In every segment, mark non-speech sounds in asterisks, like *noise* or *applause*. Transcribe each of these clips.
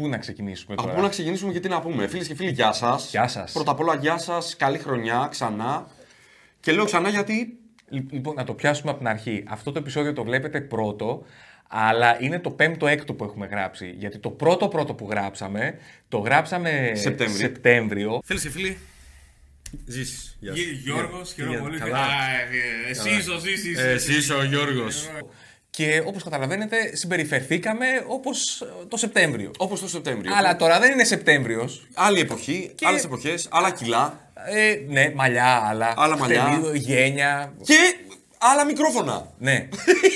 πού να ξεκινήσουμε τώρα; Από πού να ξεκινήσουμε και τι να πούμε. Φίλες και φίλοι, γεια σας. Γεια σας. Πρώτα απ' όλα, γεια σας. Καλή χρονιά ξανά. Και λέω ξανά γιατί. Λοιπόν, να το πιάσουμε από την αρχή. Αυτό το επεισόδιο το βλέπετε πρώτο, αλλά είναι το πέμπτο έκτο που έχουμε γράψει. Γιατί το πρώτο πρώτο που γράψαμε, το γράψαμε Σεπτέμβρη. Σεπτέμβριο. Φίλες και φίλοι, ζήσεις. Γιώργος, χαίρομαι πολύ. Καλά. Α, ε, Εσύ ο Ζήσης. Εσύ ο Γιώργος. Και όπως καταλαβαίνετε, συμπεριφερθήκαμε όπως ε, το Σεπτέμβριο. Όπως το Σεπτέμβριο. Αλλά τώρα δεν είναι Σεπτέμβριος. Άλλη εποχή, Και- άλλες εποχές, άλλα κιλά Ε, ναι, μαλλιά, άλλα. Άλλα μαλλιά. Τελείω, γένια. και άλλα μικρόφωνα. Ναι.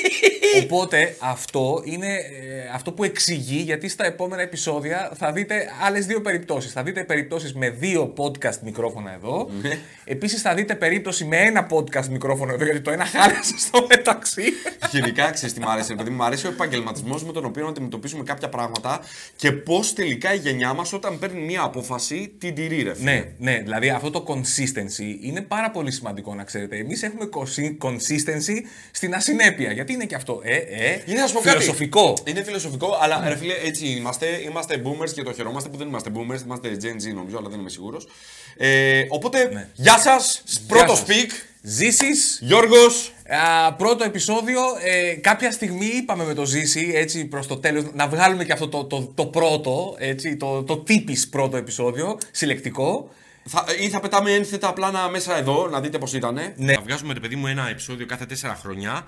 *laughs* Οπότε αυτό είναι ε, αυτό που εξηγεί γιατί στα επόμενα επεισόδια θα δείτε άλλες δύο περιπτώσεις. Θα δείτε περιπτώσεις με δύο podcast μικρόφωνα εδώ. Ναι. Επίσης θα δείτε περίπτωση με ένα podcast μικρόφωνο εδώ γιατί το ένα χάλασε στο μεταξύ. Γενικά, ξέρεις τι μου αρέσει, ρε παιδί μου, μου αρέσει ο επαγγελματισμός με τον οποίο να αντιμετωπίσουμε κάποια πράγματα και πώς τελικά η γενιά μας όταν παίρνει μια απόφαση την τηρεί, ρε φίλε. ναι, ναι, δηλαδή αυτό το consistency είναι πάρα πολύ σημαντικό να ξέρετε. Εμείς έχουμε consi- consistency στην ασυνέπεια. Γιατί είναι και αυτό. Ε, ε, Είναι να σου πω κάτι. φιλοσοφικό. Είναι φιλοσοφικό, αλλά ρε φίλε, έτσι είμαστε. Είμαστε boomers και το χαιρόμαστε που δεν είμαστε boomers. Είμαστε Gen Z νομίζω, αλλά δεν είμαι σίγουρος. Ε, οπότε, γεια σας. Πρώτο σας. speak. Ζήσεις, Γιώργος. Α, πρώτο επεισόδιο, ε, κάποια στιγμή είπαμε με το Ζήση, έτσι προς το τέλος, να βγάλουμε και αυτό το, το, το πρώτο, έτσι, το, το τύπης πρώτο επεισόδιο, συλλεκτικό. Θα, ή θα πετάμε ένθετα πλάνα μέσα εδώ, να δείτε πώς ήταν. Ναι. Θα βγάζουμε, ρε παιδί μου, ένα επεισόδιο κάθε τέσσερα χρόνια,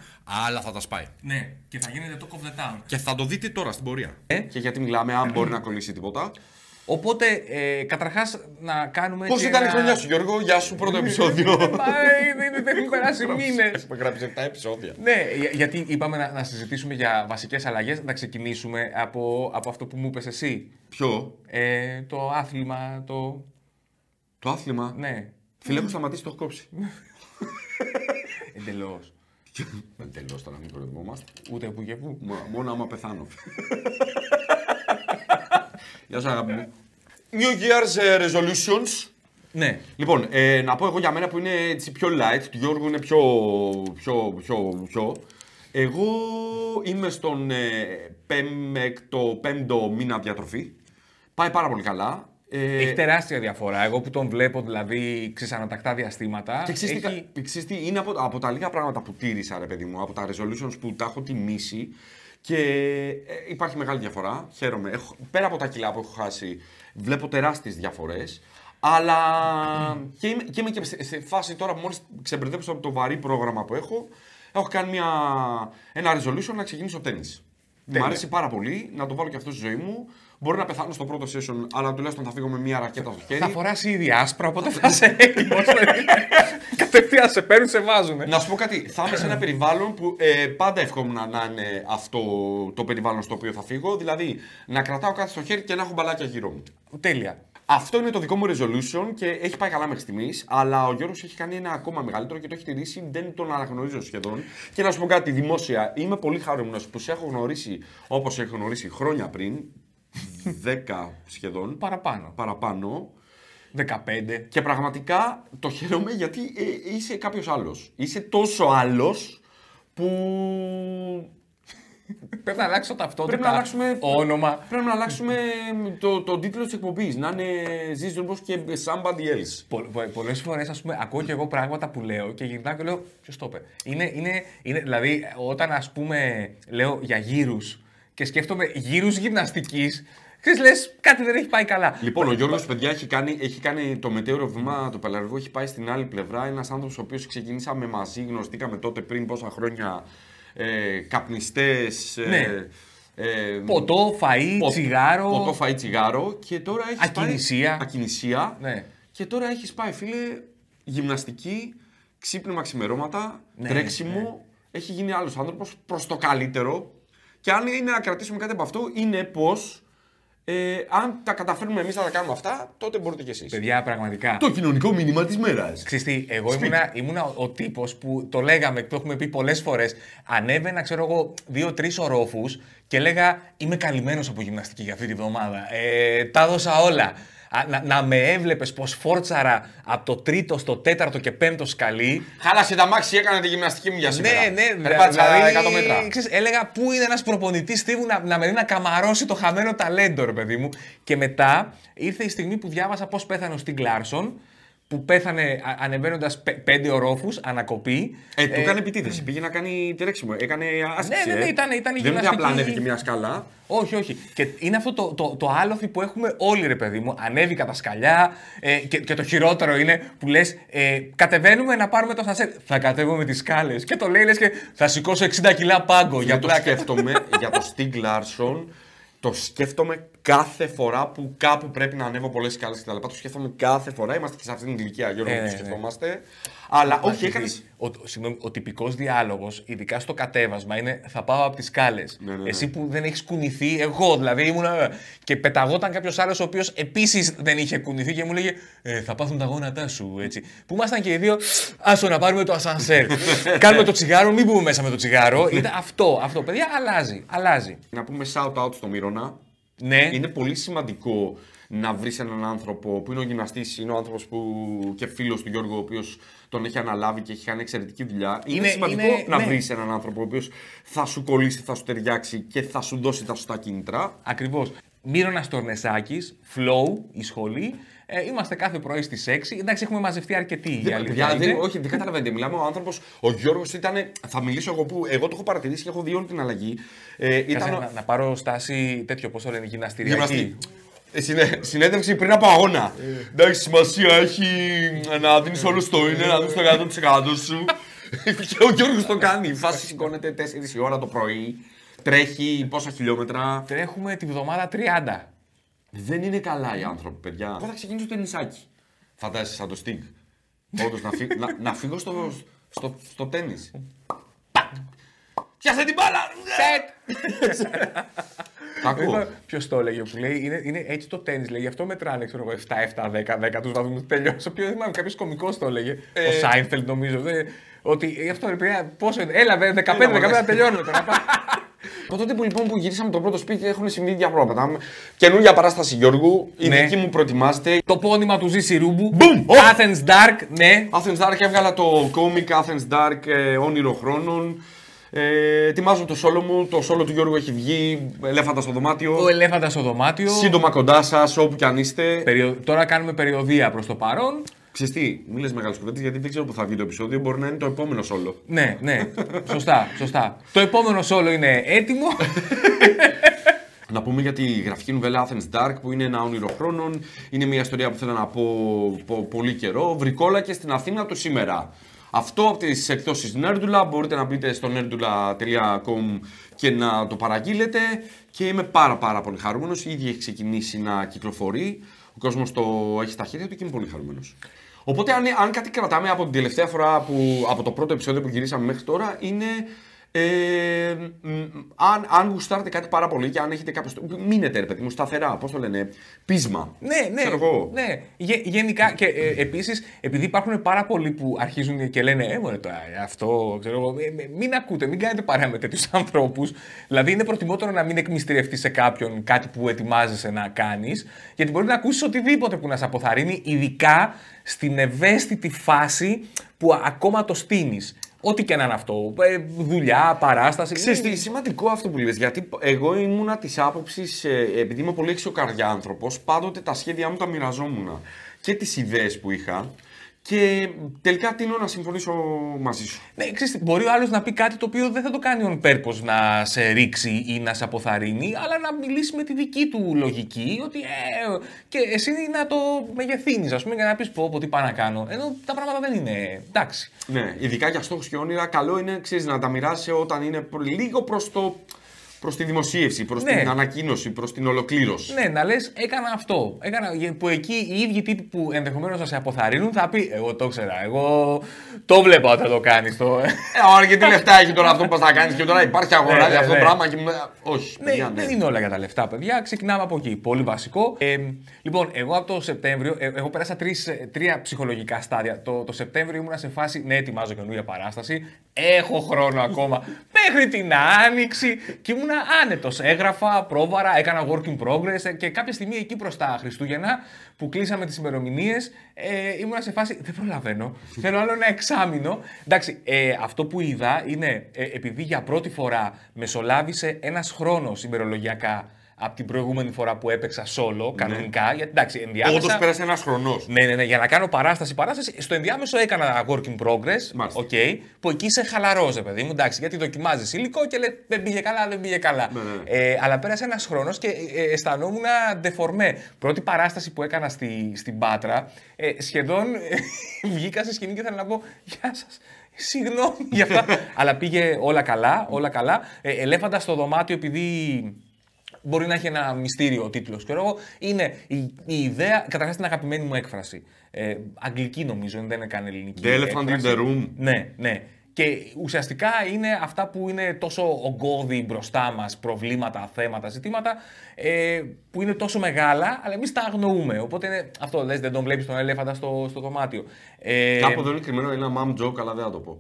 αλλά θα τα σπάει. Ναι, και θα γίνεται το of the town. Και θα το δείτε τώρα στην πορεία. Ε. Και γιατί μιλάμε, αν μπορεί να κολλήσει τίποτα. Οπότε, ε, καταρχάς, να κάνουμε Πώς και ήταν η ένα- χρονιά σου, Γιώργο, γεια σου, πρώτο επεισόδιο. Μα, ε, δεν δεν έχουν περάσει μήνες. Έχουμε γράψει 7 επεισόδια. Ναι, για- γιατί είπαμε να, να συζητήσουμε για βασικές αλλαγές, να ξεκινήσουμε από, από αυτό που μου είπες εσύ. Ποιο; Ε, το άθλημα, το... Το άθλημα. Ναι, Φίλε, έχω σταματήσει, το έχω κόψει. εντελώς. Εντελώς τώρα, μην κοροϊδευόμαστε. Ούτε που και που. Μα- Μόνο άμα πεθάνω. Γεια σα, αγάπη μου. New Year's ε, resolutions. Ναι, Λοιπόν, ε, να πω εγώ για μένα που είναι έτσι πιο light, του Γιώργου είναι πιο. πιο. πιο. πιο. Εγώ είμαι στον ε, πέμπτο, πέμπτο μήνα διατροφή. Πάει πάρα πολύ καλά. Ε, Έχει τεράστια διαφορά. Εγώ που τον βλέπω δηλαδή ξεσανατακτά διαστήματα. Και ξέρεις τι, έχει... κα- ξέρεις τι, είναι από, από τα λίγα πράγματα που τήρησα, ρε παιδί μου, από τα resolutions που τα έχω τιμήσει και ε, υπάρχει μεγάλη διαφορά. Χαίρομαι. Έχω, πέρα από τα κιλά που έχω χάσει, βλέπω τεράστιες διαφορές. Αλλά και είμαι, και είμαι και σε, σε φάση τώρα που μόλις ξεμπερδέψω από το βαρύ πρόγραμμα που έχω, έχω κάνει μια, ένα resolution να ξεκινήσω τέννις. Μου αρέσει πάρα πολύ να το βάλω και αυτό στη ζωή μου. Μπορεί να πεθάνω στο πρώτο session, αλλά τουλάχιστον θα φύγω με μια ρακέτα στο χέρι. Θα φοράς ήδη άσπρα, οπότε θα είσαι *laughs* έτοιμο. Κατευθείαν σε παίρνουν, σε βάζουν. Να σου πω κάτι. Θα είμαι σε ένα περιβάλλον που ε, πάντα ευχόμουν να είναι αυτό το περιβάλλον στο οποίο θα φύγω. Δηλαδή να κρατάω κάτι στο χέρι και να έχω μπαλάκια γύρω μου. Τέλεια. Αυτό είναι το δικό μου resolution και έχει πάει καλά μέχρι στιγμής. Αλλά ο Γιώργος έχει κάνει ένα ακόμα μεγαλύτερο και το έχει τηρήσει. Δεν τον αναγνωρίζω σχεδόν. Και να σου πω κάτι δημόσια. Είμαι πολύ χαρούμενος που σε έχω γνωρίσει όπως σε έχω γνωρίσει χρόνια πριν. 10 σχεδόν. Παραπάνω. Παραπάνω. 15. Και πραγματικά το χαίρομαι γιατί ε, είσαι κάποιος άλλος. Είσαι τόσο άλλος που. Πρέπει να αλλάξω ταυτότητα. Πρέπει να αλλάξουμε- Όνομα. Πρέπει να αλλάξουμε το, το τίτλο της εκπομπής. Να είναι Ζή Ρούμπο και somebody else. Πολλές φορές, ας πούμε, ακούω και εγώ πράγματα που λέω και γυρνάω και λέω. Ποιος το είπε. Είναι, είναι, είναι, δηλαδή, όταν ας πούμε λέω για γύρους και σκέφτομαι γύρους γυμναστικής, ξέρεις, λες κάτι δεν έχει πάει καλά. Λοιπόν, ο Γιώργος, παιδιά, έχει κάνει, έχει κάνει το μετέωρο βήμα του Πελαργού, έχει πάει στην άλλη πλευρά. Ένας άνθρωπος ο οποίος ξεκινήσαμε μαζί, γνωριστήκαμε τότε πριν πόσα χρόνια. Ε, Καπνιστές. Ναι. ε, Ποτό, φαΐ, Πο- τσιγάρο. Ποτό, φαΐ, τσιγάρο. Και τώρα έχεις Ακινησία. Πάει, ακινησία. Ναι. Και τώρα έχεις πάει, φίλε, γυμναστική, ξύπνημα ξημερώματα, Ναι, τρέξιμο. Έχει γίνει άλλος άνθρωπος προς το καλύτερο. Και αν είναι να κρατήσουμε κάτι από αυτό, είναι πως ε, αν τα καταφέρνουμε εμείς να τα κάνουμε αυτά, τότε μπορείτε κι εσείς. Παιδιά, πραγματικά. Το κοινωνικό μήνυμα της μέρας. Ξέρεις τι, εγώ ήμουνα, ήμουνα ο, ο τύπος που το λέγαμε, το έχουμε πει πολλές φορές. Ανέβαινα, ξέρω εγώ, δύο-τρεις ορόφους και έλεγα Είμαι καλυμμένος από γυμναστική για αυτή τη βδομάδα. Ε, τα έδωσα όλα. Α, να, να με έβλεπες πως φόρτσαρα από το τρίτο στο τέταρτο και πέμπτο σκαλί. Χάλασε τα μάξι, έκανα τη γυμναστική μου για σήμερα. Ναι, ναι, Περπάτησα δηλαδή, 100 μέτρα. ξέρεις, έλεγα πού είναι ένας προπονητής τύπου να, να με δει να καμαρώσει το χαμένο ταλέντο, ρε παιδί μου. Και μετά ήρθε η στιγμή που διάβασα πώς πέθανε ο Στιγκ Λάρσον, που πέθανε ανεβαίνοντας πέντε ορόφους, ανακοπή. Ε, του έκανε επιτίδευση. Πήγε να κάνει τρέξιμο. Έκανε άσκηση. Ναι, ναι, ναι, ε. ήταν- ήταν η Δεν είναι ότι απλά γυμναστική- ανέβηκε μια σκάλα. Όχι, όχι. Και είναι αυτό το, το, το άλοθη που έχουμε όλοι, ρε παιδί μου. Ανέβηκα τα σκαλιά. Ε, και, και το χειρότερο είναι που λες: ε, Κατεβαίνουμε να πάρουμε το σανσέρ. Θα κατέβω με τις σκάλες. Και το λέει, λες και θα σηκώσω 60 κιλά πάγκο για Για το πλάκα. σκέφτομαι για το Stig Larsson. Το σκέφτομαι κάθε φορά που κάπου πρέπει να ανέβω πολλές σκάλες κτλ. Το σκέφτομαι κάθε φορά. Είμαστε και σε αυτήν την ηλικία, Γιώργο, Ε, που το ναι, ναι. σκεφτόμαστε. Αλλά όχι, έκανε. Ο, συγγνώμη, ο τυπικός διάλογος, ειδικά στο κατέβασμα, είναι θα πάω από τις σκάλες. Ναι, ναι, ναι. Εσύ που δεν έχεις κουνηθεί, εγώ δηλαδή ήμουνα. Και πεταγόταν κάποιος άλλος ο οποίος επίσης δεν είχε κουνηθεί και μου λέγε ε, Θα πάθουν τα γόνατά σου. Έτσι. Που ήμασταν και οι δύο, άσο να πάρουμε το ασανσέρ. *laughs* Κάνουμε το τσιγάρο, μην μπούμε μέσα με το τσιγάρο. Ήταν αυτό, αυτό, παιδιά, αλλάζει. αλλάζει. Να πούμε shout out στο Μύρονα. Ναι, Είναι πολύ σημαντικό να βρεις έναν άνθρωπο που είναι ο γυμναστής, είναι ο άνθρωπος που και φίλος του Γιώργου, ο οποίος τον έχει αναλάβει και έχει κάνει εξαιρετική δουλειά. Είναι, Είναι- σημαντικό είναι- να ναι. βρεις έναν άνθρωπο ο οποίος θα σου κολλήσει, θα σου ταιριάξει και θα σου δώσει τα σωστά κίνητρα. Ακριβώς. Μύρονα Τορνεσάκη, Flow, η σχολή. Ε, είμαστε κάθε πρωί στις 6. Εντάξει, έχουμε μαζευτεί αρκετοί. η Δεν, αλήθεια παιδιά, δεν, είναι. όχι, δεν καταλαβαίνετε. Μιλάμε ο άνθρωπος, ο Γιώργος ήταν. Θα μιλήσω εγώ που εγώ το έχω παρατηρήσει και έχω δει όλη την αλλαγή. Ε, ήταν. Κάτσε ο- να, να πάρω στάση τέτοιο, πώ το λένε, γυμναστηριακή. Γυμναστή. Ε, συνέ- συνέντευξη πριν από αγώνα. Εντάξει, σημασία έχει να δίνεις όλο το είναι, να δίνεις το 100% σου. και ο Γιώργος το κάνει. Η φάση σηκώνεται 4 η ώρα το πρωί, τρέχει πόσα χιλιόμετρα. Τρέχουμε τη βδομάδα 30. Δεν είναι καλά οι άνθρωποι, παιδιά. Εγώ θα ξεκινήσω το ταινισάκι. Φαντάζεσαι σαν το Sting. Όντως να, φύ- *laughs* να, να φύγω στο, στο, στο τέννη. Πιάσε την μπάλα! Σετ! *laughs* Τα ακούω. Ποιος το έλεγε που λέει, είναι, είναι έτσι το τέννη, λέει, γι' αυτό μετράνε, ξέρω εγώ, 7, 7, 10, 10 τους βαθμούς τελειώσει. Ποιος θυμάμαι, κάποιος κωμικός το έλεγε. Ε. Ο Σάινφελντ, νομίζω. δε, ότι γι' αυτό ρε παιδιά, πόσο είναι, έλα, δε, 15, 15 μωρέ. να τελειώνουμε τώρα. πάμε. *laughs* Από τότε που λοιπόν που γυρίσαμε το πρώτο σπίτι έχουν συμβεί δύο πράγματα. Καινούργια παράσταση Γιώργου, η Ναι. δική μου προετοιμάζεται. το πόνημα του Ζήση Ρούμπου. Boom! Athens Dark, ναι. Athens Dark έβγαλα το comic Athens Dark ε, όνειρο χρόνων. Ε, ετοιμάζω το solo μου. Το solo του Γιώργου έχει βγει. Ελέφαντα στο δωμάτιο. Ο ελέφαντα στο δωμάτιο. Σύντομα κοντά σας, όπου κι αν είστε. Περιο- Τώρα κάνουμε περιοδία προς το παρόν. Ξέρεις τι, μην λες μεγάλες κουβέντες γιατί δεν ξέρω που θα βγει το επεισόδιο. Μπορεί να είναι το επόμενο solo. Ναι, ναι. σωστά, σωστά. Το επόμενο solo είναι έτοιμο. *laughs* Να πούμε για τη γραφική νουβέλα Athens Dark που είναι ένα όνειρο χρόνων. Είναι μια ιστορία που θέλω να πω, πω πολύ καιρό. Βρικόλα και στην Αθήνα του σήμερα. Αυτό από τις εκδόσεις Nerdula μπορείτε να μπείτε στο nerdula.com και να το παραγγείλετε και είμαι πάρα πάρα πολύ χαρούμενος. Ήδη έχει ξεκινήσει να κυκλοφορεί. Ο κόσμος το έχει στα χέρια του και είμαι πολύ χαρούμενος. Οπότε αν, αν κάτι κρατάμε από την τελευταία φορά, που, από το πρώτο επεισόδιο που γυρίσαμε μέχρι τώρα, είναι ε, μ, αν, αν γουστάρετε κάτι πάρα πολύ και αν έχετε κάποιο. Μείνετε, ρε παιδί μου, σταθερά. Πώς το λένε, πείσμα. Ναι, ναι. Ξέρω εγώ. ναι. Γε- γενικά και ε, επίσης, επειδή υπάρχουν πάρα πολλοί που αρχίζουν και λένε Ε, μωρέ, τώρα, αυτό, ξέρω εγώ. ε, ε, μην ακούτε, μην κάνετε παρέα με τέτοιους ανθρώπους. Δηλαδή, είναι προτιμότερο να μην εκμυστηρευτείς σε κάποιον κάτι που ετοιμάζεσαι να κάνεις, γιατί μπορεί να ακούσεις οτιδήποτε που να σε αποθαρρύνει, ειδικά στην ευαίσθητη φάση που ακόμα το στείνεις. Ό,τι και να είναι αυτό. Ε, δουλειά, παράσταση. Ξέρεις τι, σημαντικό αυτό που λες, γιατί εγώ ήμουνα της άποψης, επειδή είμαι πολύ εξωκαρδιά άνθρωπο, πάντοτε τα σχέδιά μου τα μοιραζόμουν και τις ιδέες που είχα. Και τελικά τίνω να συμφωνήσω μαζί σου. Ναι, ξέρεις, τι, μπορεί ο άλλος να πει κάτι το οποίο δεν θα το κάνει on purpose να σε ρίξει ή να σε αποθαρρύνει, αλλά να μιλήσει με τη δική του λογική, ότι ε, και εσύ να το μεγεθύνεις, ας πούμε, για να πεις πω, πω τι πάω να κάνω. Ενώ τα πράγματα δεν είναι. Εντάξει. Ναι, ειδικά για στόχους και όνειρα, καλό είναι ξέρεις, να τα μοιράσει όταν είναι προ- λίγο προς το. Προς τη δημοσίευση, προς Ναι. την ανακοίνωση, προς την ολοκλήρωση. Ναι, να λες, έκανα αυτό. Έκανα, για- που εκεί οι ίδιοι τύποι που ενδεχομένως να σε αποθαρρύνουν θα πει Εγώ το ήξερα. Εγώ το βλέπα όταν το κάνεις. Το... Ε, ωραία, και τι λεφτά έχει τώρα αυτό που θα κάνεις και τώρα υπάρχει αγορά Ναι, για αυτό το ναι. πράγμα. Και... μου- Όχι, Ναι, παιδιά, ναι. δεν είναι όλα για τα λεφτά, παιδιά. Ξεκινάμε από εκεί. Πολύ βασικό. Ε, λοιπόν, εγώ από το Σεπτέμβριο, ε, εγώ πέρασα τρεις, ε, τρία ψυχολογικά στάδια. Το, το Σεπτέμβριο ήμουνα σε φάση, ναι, ετοιμάζω καινούργια παράσταση. Έχω χρόνο ακόμα. μέχρι την άνοιξη και ήμουνα άνετος. Έγραφα, πρόβαρα, έκανα work in progress και κάποια στιγμή εκεί προς τα Χριστούγεννα που κλείσαμε τις ημερομηνίες, ε, ήμουνα σε φάση. Δεν προλαβαίνω. Θέλω άλλο ένα εξάμεινο. Εντάξει, ε, αυτό που είδα είναι ε, επειδή για πρώτη φορά μεσολάβησε ένας χρόνος ημερολογιακά από την προηγούμενη φορά που έπαιξα solo, κανονικά. Γιατί εντάξει, ενδιάμεσα. Όντως πέρασε ένας χρονός. Ναι, ναι, ναι, για να κάνω παράσταση, παράσταση. Στο ενδιάμεσο έκανα work in progress. Μάλιστα. Okay, που εκεί είσαι χαλαρό, ρε παιδί μου. Εντάξει, γιατί δοκιμάζεις υλικό και λέει δεν πήγε καλά, δεν πήγε καλά. Ναι, ναι. Ε, αλλά πέρασε ένας χρόνος και ε, αισθανόμουν ντεφορμέ. Πρώτη παράσταση που έκανα στη, στην Πάτρα, ε, σχεδόν ε, βγήκα σε σκηνή και ήθελα να πω Γεια σας. Συγγνώμη για αυτά. *laughs* αλλά πήγε όλα καλά, όλα καλά. Ε, ελέφαντα στο δωμάτιο επειδή μπορεί να έχει ένα μυστήριο ο τίτλος. Ξέρω εγώ, είναι η, η ιδέα, καταρχάς την αγαπημένη μου έκφραση. Ε, αγγλική νομίζω, δεν είναι καν ελληνική. The elephant in έκφραση. the room. Ναι, ναι. Και ουσιαστικά είναι αυτά που είναι τόσο ογκώδη μπροστά μας, προβλήματα, θέματα, ζητήματα, ε, που είναι τόσο μεγάλα, αλλά εμείς τα αγνοούμε. Οπότε είναι αυτό, λες, δεν τον βλέπεις τον ελέφαντα στο, στο δωμάτιο. Ε, Κάπου εδώ είναι κρυμμένο ένα mom joke, αλλά δεν θα το πω.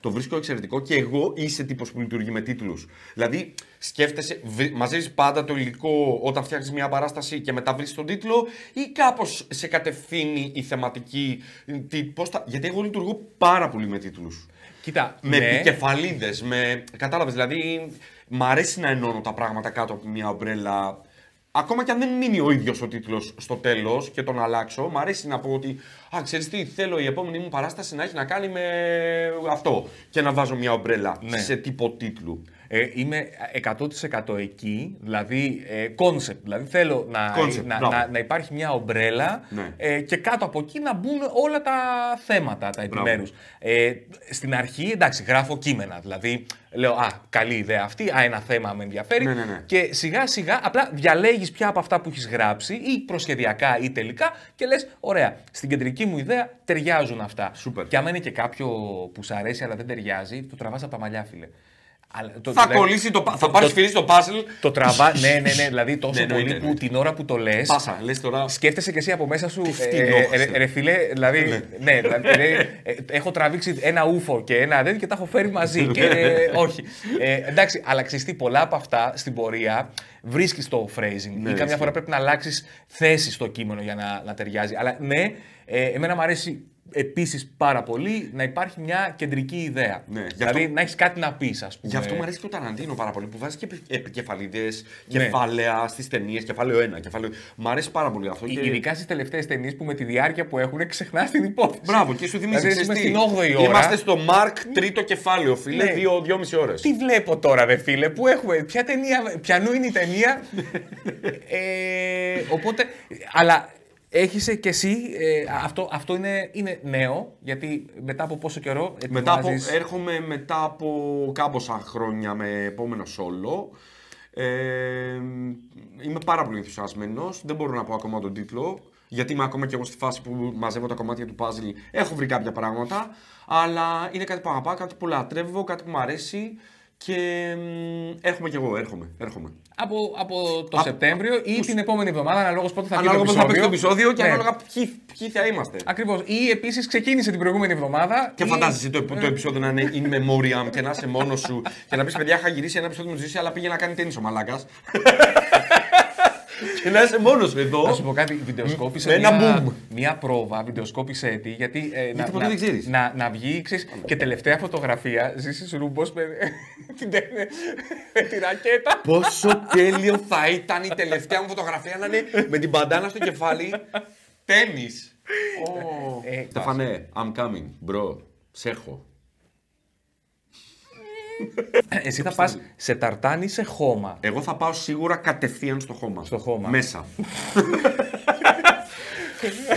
το βρίσκω εξαιρετικό και εγώ είσαι τύπος που λειτουργεί με τίτλους. Δηλαδή, σκέφτεσαι, βρι- μαζεύεις πάντα το υλικό όταν φτιάχνεις μια παράσταση και μετά βρεις τον τίτλο, ή κάπως σε κατευθύνει η θεματική. Τι, πώς τα... Γιατί εγώ λειτουργώ πάρα πολύ με τίτλους. Κοίτα, Με ναι. επικεφαλίδες, με. Κατάλαβες, δηλαδή. Μ' αρέσει να ενώνω τα πράγματα κάτω από μια ομπρέλα. Ακόμα και αν δεν μείνει ο ίδιος ο τίτλος στο τέλος και τον αλλάξω, μ' αρέσει να πω ότι. Α, ξέρεις τι, θέλω η επόμενη μου παράσταση να έχει να κάνει με αυτό. Και να βάζω μια ομπρέλα Ναι. σε τύπο τίτλου. Ε, είμαι 100% εκεί, δηλαδή concept. δηλαδή θέλω να, Concept, να, μπράβο. να, να υπάρχει μια ομπρέλα Ναι. ε, και κάτω από εκεί να μπουν όλα τα θέματα, τα επιμέρους. Ε, στην αρχή, εντάξει, γράφω κείμενα. Δηλαδή, λέω, α, καλή ιδέα αυτή, α, ένα θέμα με ενδιαφέρει. Ναι, ναι, ναι. Και σιγά σιγά απλά διαλέγεις ποια από αυτά που έχεις γράψει ή προσχεδιακά ή τελικά και λες, ωραία, στην κεντρική μου ιδέα ταιριάζουν αυτά. Σούπερ. Και άμα είναι και κάποιο που σ' αρέσει αλλά δεν ταιριάζει, το τραβάς από τα μαλλιά, φίλε. Αλλά το- Θα δηλαδή- κολλήσει το. πα- Θα πάρεις το- φίλη στο puzzle. το τραβά. ναι, ναι, ναι. Δηλαδή τόσο Ναι, εννοείται, πολύ που εννοείται. την ώρα που το λες. Πάσα, λες τώρα. Σκέφτεσαι και εσύ από μέσα σου. φτηνό, ε, ρε, ρε φίλε, δηλαδή. ναι, δηλαδή, ε, έχω τραβήξει ένα ούφο και ένα τέτοιο και τα έχω φέρει μαζί. και, ε, όχι. Ε, εντάξει, αλλά ξέρεις τι, πολλά από αυτά στην πορεία βρίσκεις το phrasing. ή καμιά ισχύει. φορά πρέπει να αλλάξεις θέση στο κείμενο για να, να ταιριάζει. Αλλά ναι, ε, εμένα μου αρέσει επίσης πάρα πολύ να υπάρχει μια κεντρική ιδέα. Ναι, γι' δηλαδή αυτό- να έχεις κάτι να πεις, ας πούμε. Γι' αυτό μου αρέσει και ο Ταραντίνο πάρα πολύ που βάζει και επικεφαλίδες, Ναι. κεφάλαια στις ταινίες, κεφάλαιο 1. Κεφάλαιο... Μ' αρέσει πάρα πολύ αυτό. Ε, και- Ειδικά στις τελευταίες ταινίες που με τη διάρκεια που έχουν ξεχνάς την υπόθεση. Μπράβο, και σου θυμίζει. Δηλαδή, ξέρεις είμαι τι, στην 8η ώρα. Είμαστε στο Mark τρίτο κεφάλαιο, φίλε, Ναι. δύο, δυόμιση ώρες. Τι βλέπω τώρα, ρε φίλε, που έχουμε. Ποια ταινία, ποιανού είναι η ταινία; *laughs* ε, οπότε. Αλλά έχεις και εσύ. ε, αυτό αυτό είναι, είναι νέο, γιατί μετά από πόσο καιρό. Μετά από, ετοιμάζεις- έρχομαι μετά από κάμποσα χρόνια με επόμενο solo. Ε, είμαι πάρα πολύ ενθουσιασμένος. Δεν μπορώ να πω ακόμα τον τίτλο. Γιατί είμαι ακόμα και εγώ στη φάση που μαζεύω τα κομμάτια του puzzle. Έχω βρει κάποια πράγματα. Αλλά είναι κάτι που αγαπάω, κάτι που λατρεύω, κάτι που μου αρέσει. Και μ, έρχομαι κι εγώ, έρχομαι. έρχομαι. Από, από το Από- Σεπτέμβριο ή την επόμενη εβδομάδα, αναλόγως πότε θα βγει Ανάλογα το πώ θα παίξει το επεισόδιο. επεισόδιο και Ναι. ανάλογα ποιοι, ποιοι θα είμαστε. Ακριβώς. Ή επίσης ξεκίνησε την προηγούμενη εβδομάδα. Και ή- φαντάζεσαι το, το επεισόδιο να είναι in memoriam και να είσαι μόνος σου και να πεις παιδιά, είχα γυρίσει ένα επεισόδιο με ζήσει, αλλά πήγε να κάνει τέννη ο μαλάκας. *laughs* και να είσαι μόνος σου εδώ. Να σου πω κάτι, βιντεοσκόπησε Με ένα μια, boom. μια πρόβα, βιντεοσκόπησε τη, γιατί, ε, να, ποτέ να, δεν ξέρεις. να, να βγει, ξέρεις, και τελευταία φωτογραφία, ζήσεις ρούμπος με, *laughs* την, τε- με τη ρακέτα. Πόσο τέλειο θα ήταν η τελευταία μου φωτογραφία να είναι με την παντάνα στο κεφάλι. Τέννη. Ε, Στεφανέ, I'm coming, bro. Σε έχω. Εσύ θα πας σε ταρτάνι ή σε χώμα; Εγώ θα πάω σίγουρα κατευθείαν στο χώμα. Στο χώμα. Μέσα.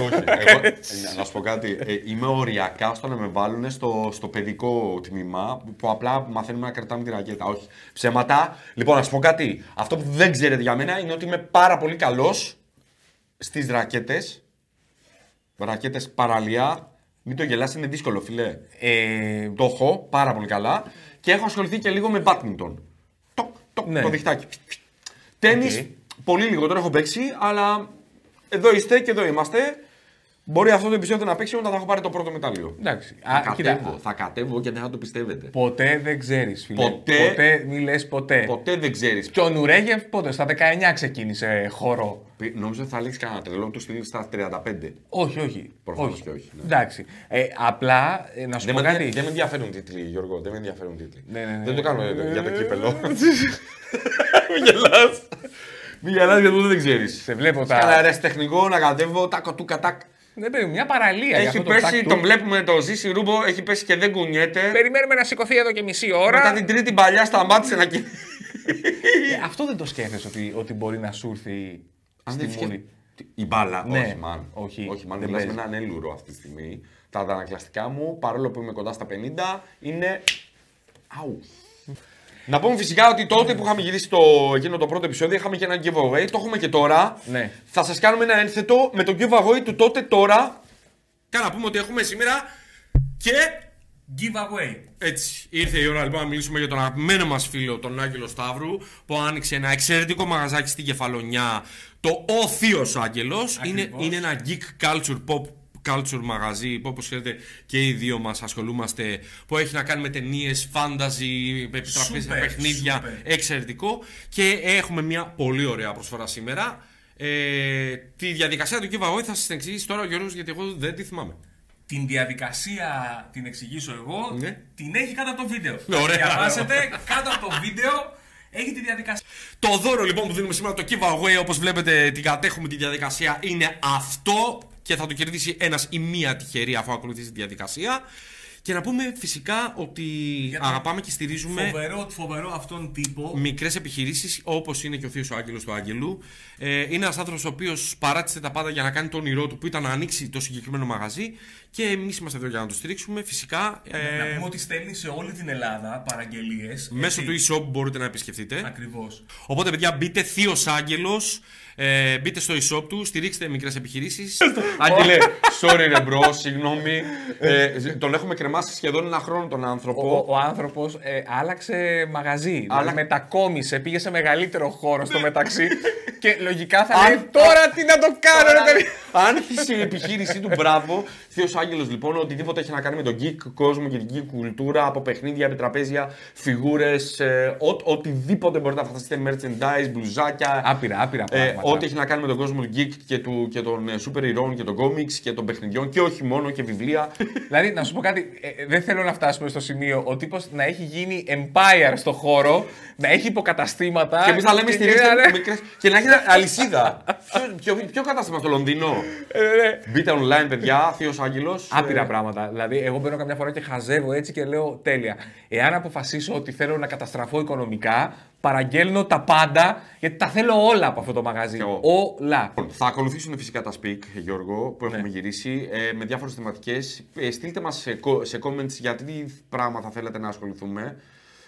Όχι. *laughs* Εγώ, ε, να σου πω κάτι. ε, είμαι οριακά στο να με βάλουν στο, στο παιδικό τμήμα που απλά μαθαίνουμε να κρατάμε τη ρακέτα. Όχι. Ψέματα. Λοιπόν, να σου πω κάτι. Αυτό που δεν ξέρετε για μένα είναι ότι είμαι πάρα πολύ καλός στις ρακέτες. Ρακέτες παραλία. Μην το γελάς, είναι δύσκολο, φίλε. Ε, Το έχω πάρα πολύ καλά και έχω ασχοληθεί και λίγο με badminton. Τοκ, τοκ, Ναι. το διχτάκι. Τέννη, Οκ. πολύ λιγότερο έχω παίξει, αλλά εδώ είστε και εδώ είμαστε. Μπορεί αυτό το επεισόδιο να παίξει όταν θα έχω πάρει το πρώτο μετάλλιο. Εντάξει. Θα Α, κατέβω, κοίτα, θα κατέβω και δεν θα το πιστεύετε. ποτέ δεν ξέρεις, φίλε. Ποτέ- ποτέ μη λες ποτέ. Ποτέ δεν ξέρεις. Και ο Νουρέγεφ πότε, στα 19 ξεκίνησε χορό. Νόμιζα ότι θα λήξει κανένα τρελό, το στείλει στα 35. Όχι, όχι. Προφανώς όχι. και όχι, ναι. Εντάξει. Ε, απλά ε, να σου Δεν πω με, κάτι. δεν με ενδιαφέρουν τίτλοι, Γιώργο. Δεν με ενδιαφέρουν τίτλοι. Ναι, ναι, ναι. Δεν το κάνω ε, για το κύπελο. *laughs* Μη γελάς. Μη γελάς γιατί δεν ξέρεις. Σε βλέπω τα- Κάνα ρες τεχνικό να κατέβω τάκο του κατάκ. Δεν παιδί, μια παραλία. για Έχει αυτό το πέσει, τάκ του. τον βλέπουμε το ζήσει ρούμπο, έχει πέσει και δεν κουνιέται. Περιμένουμε να σηκωθεί εδώ και μισή ώρα. Μετά την τρίτη παλιά σταμάτησε να κινεί. Ε, αυτό δεν το σκέφτεσαι ότι, ότι μπορεί να σου έρθει στη μούρη; Η μπάλα, Ναι. όχι μαν. Όχι, όχι μαν. δεν Μιλάς με παίζει. έναν έλουρο αυτή τη στιγμή. Τα αντανακλαστικά μου, παρόλο που είμαι κοντά στα 50, είναι. Αου. Να πούμε φυσικά ότι τότε που είχαμε γυρίσει το, εκείνο το πρώτο επεισόδιο είχαμε και ένα giveaway. Το έχουμε και τώρα. Ναι. Θα σας κάνουμε ένα ένθετο με το giveaway του τότε τώρα. Και να πούμε ότι έχουμε σήμερα και Giveaway. έτσι, ήρθε η ώρα λοιπόν να μιλήσουμε για τον αγαπημένο μας φίλο, τον Άγγελο Σταύρου, που άνοιξε ένα εξαιρετικό μαγαζάκι στην Κεφαλονιά, το Ο Θείος Άγγελος. Είναι, Ακριβώς. είναι ένα geek culture, pop culture μαγαζί, που όπως ξέρετε και οι δύο μας ασχολούμαστε, που έχει να κάνει με ταινίες, fantasy, επιτραπέζια Σούπερ, παιχνίδια, σούπερ. εξαιρετικό. Και έχουμε μια πολύ ωραία προσφορά σήμερα. Ε, τη διαδικασία του giveaway θα σας την εξηγήσει τώρα ο Γιώργος, γιατί εγώ δεν τη θυμάμαι. Την διαδικασία την εξηγήσω εγώ. Ναι. Την έχει κάτω από το βίντεο. Ωραία. Διαβάσετε κάτω από το βίντεο. Έχει τη διαδικασία. Το δώρο λοιπόν που δίνουμε σήμερα, το giveaway, όπως βλέπετε την κατέχουμε τη διαδικασία, είναι αυτό και θα το κερδίσει ένας ή μία τυχερή αφού ακολουθήσει τη διαδικασία. Και να πούμε φυσικά ότι τον αγαπάμε και στηρίζουμε Φοβερό, φοβερό αυτόν τύπο. μικρές επιχειρήσεις όπως είναι και ο Θείος ο Άγγελος του Άγγελου. Ε, είναι ένας άνθρωπος ο οποίος παράτησε τα πάντα για να κάνει το όνειρό του που ήταν να ανοίξει το συγκεκριμένο μαγαζί. Και εμείς είμαστε εδώ για να το στηρίξουμε. Φυσικά ε, Να πούμε ότι στέλνει σε όλη την Ελλάδα παραγγελίες. μέσω του e-shop μπορείτε να επισκεφτείτε. Ακριβώς. Οπότε, παιδιά, μπείτε θείος Άγγελος, ε, μπείτε στο e-shop του, στηρίξτε μικρές επιχειρήσεις. *laughs* Άγγελε, sorry ρε bro, συγγνώμη. Ε, τον έχουμε κρεμάσει σχεδόν ένα χρόνο τον άνθρωπο. Ο, ο άνθρωπος ε, άλλαξε μαγαζί. Δηλαδή Άλλα- μετακόμισε, πήγε σε μεγαλύτερο χώρο στο μεταξύ. *laughs* και λογικά θα Αν- λέει τώρα τι να το κάνω, ρε παιδί. Άνθησε η επιχείρησή του, μπράβο. Θείος Άγγελος, λοιπόν, οτιδήποτε έχει να κάνει με τον geek κόσμο και την geek κουλτούρα, από παιχνίδια, επιτραπέζια, φιγούρες, οτιδήποτε μπορείτε να φανταστείτε, merchandise, μπλουζάκια. Άπειρα, άπειρα Ε, πράγματα. ό,τι έχει να κάνει με τον κόσμο του geek και, του, και των ε, super ηρώων και των comics και των παιχνιδιών και όχι μόνο και βιβλία. *laughs* Δηλαδή, να σου πω κάτι, ε, δεν θέλω να φτάσουμε στο σημείο ο τύπος να έχει γίνει empire στο χώρο, να έχει υποκαταστήματα. και εμείς να λέμε και- στηρίξτε και- μικρές, και να έχει αλυσίδα. ποιο, ποιο, ποιο κατάστημα στο Λονδίνο; Ε, ναι. Μπείτε online, παιδιά, Θείος Άγγελος. Άπειρα πράγματα. Δηλαδή, εγώ μπαίνω καμιά φορά και χαζεύω έτσι και λέω τέλεια. Εάν αποφασίσω ότι θέλω να καταστραφώ οικονομικά, παραγγέλνω τα πάντα γιατί τα θέλω όλα από αυτό το μαγαζί. Κι εγώ. Όλα. Λοιπόν, Θα ακολουθήσουν φυσικά τα speak, Γιώργο, που Ναι. έχουμε γυρίσει ε, με διάφορες θεματικές. Ε, στείλτε μας σε, co- σε comments γιατί τι πράγμα θα θέλατε να ασχοληθούμε.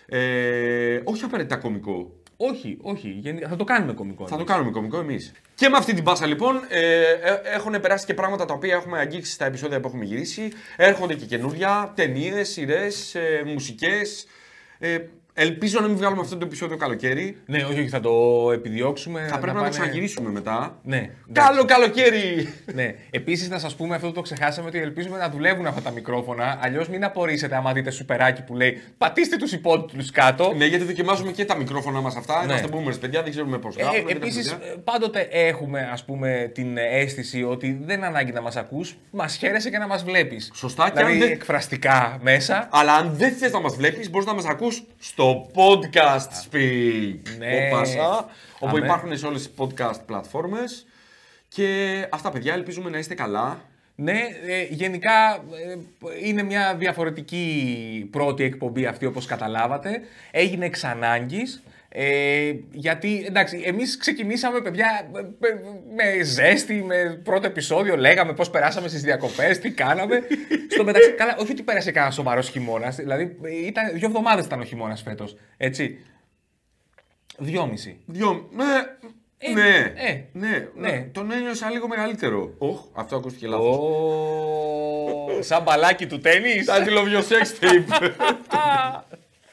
Ε, όχι απαραίτητα κωμικό. Όχι, όχι. γενι- Θα το κάνουμε κωμικό. Θα το κάνουμε κωμικό εμείς. Και με αυτή την πάσα λοιπόν ε, ε, έχουν περάσει και πράγματα τα οποία έχουμε αγγίξει στα επεισόδια που έχουμε γυρίσει. Έρχονται και καινούρια ταινίες, σειρές, ε, μουσικές. Ε, ελπίζω να μην βγάλουμε αυτό το επεισόδιο καλοκαίρι. Ναι, όχι, όχι, θα το επιδιώξουμε. Θα πρέπει να, το πάνε- ξαναγυρίσουμε μετά. Ναι. Καλό καλοκαίρι! Ναι. Επίσης, να σας πούμε αυτό που το ξεχάσαμε ότι ελπίζουμε να δουλεύουν αυτά τα μικρόφωνα. Αλλιώς μην απορρίσετε άμα δείτε σουπεράκι που λέει Πατήστε τους υπότιτλου κάτω. Ναι, γιατί δοκιμάζουμε και τα μικρόφωνα μας αυτά. Ναι. Είμαστε boomers, παιδιά, δεν ξέρουμε πώς γράφουμε. δεν Επίσης, έχουμε ιδέα. πάντοτε έχουμε ας πούμε, την αίσθηση ότι δεν ανάγκη να μας ακούς, μας χαίρεσαι και να μας βλέπεις. Σωστά, και δηλαδή, αν δεν- εκφραστικά μέσα. Αλλά αν δεν θες να μας βλέπεις, μπορείς να μας ακούς στο podcast speak. Ναι. Ο Πάσα, όπου Αμέ. υπάρχουν σε όλες τις podcast πλατφόρμες. Και αυτά, παιδιά, ελπίζουμε να είστε καλά. Ναι, ε, γενικά ε, είναι μια διαφορετική πρώτη εκπομπή αυτή όπως καταλάβατε. Έγινε εξ ανάγκης. Ε, γιατί, εντάξει, εμείς ξεκινήσαμε, παιδιά, με, με ζέστη, με πρώτο επεισόδιο, λέγαμε πώς περάσαμε στις διακοπές, τι κάναμε. *laughs* Στο μεταξύ, καλά, όχι ότι πέρασε κανένα σοβαρός χειμώνας, δηλαδή ήταν, δύο εβδομάδες ήταν ο χειμώνας φέτος, έτσι. Δυόμιση. Δυο. Ναι, Ε, ναι, ε, ναι, ναι. Τον ένιωσα λίγο μεγαλύτερο. Οχ, αυτό ακούστηκε λάθος. Ω, σαν μπαλάκι του τέννις. Σαν τη λοβιό sex tape.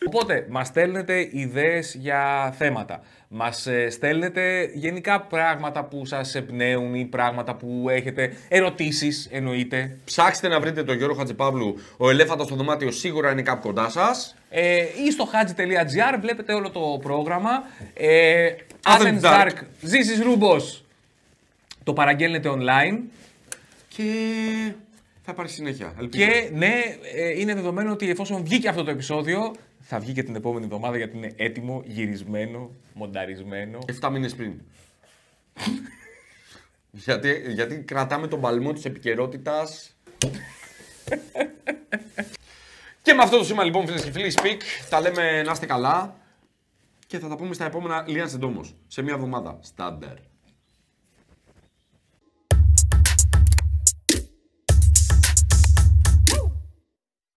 Οπότε, μας στέλνετε ιδέες για θέματα. Μας στέλνετε γενικά πράγματα που σας εμπνέουν ή πράγματα που έχετε. Ερωτήσεις, εννοείται. Ψάξτε να βρείτε τον Γιώργο Χατζηπαύλου. Ο ελέφαντα στο δωμάτιο σίγουρα είναι κάπου κοντά σας. Ε, ή στο haji.gr βλέπετε όλο το πρόγραμμα. Ε, Athens Athens Dark. Dark, This is Rubos. Το παραγγέλνετε online. Και θα υπάρχει συνέχεια. Ελπίζω. Και ναι, ε, είναι δεδομένο ότι εφόσον βγήκε αυτό το επεισόδιο, θα βγει και την επόμενη εβδομάδα γιατί είναι έτοιμο, γυρισμένο, μονταρισμένο. 7 μήνες πριν. γιατί, γιατί κρατάμε τον παλμό της επικαιρότητας. και με αυτό το σήμα λοιπόν φίλες και φίλοι Speak τα λέμε να είστε καλά και θα τα πούμε στα επόμενα λίγα συντόμως σε μια εβδομάδα. Στάντερ.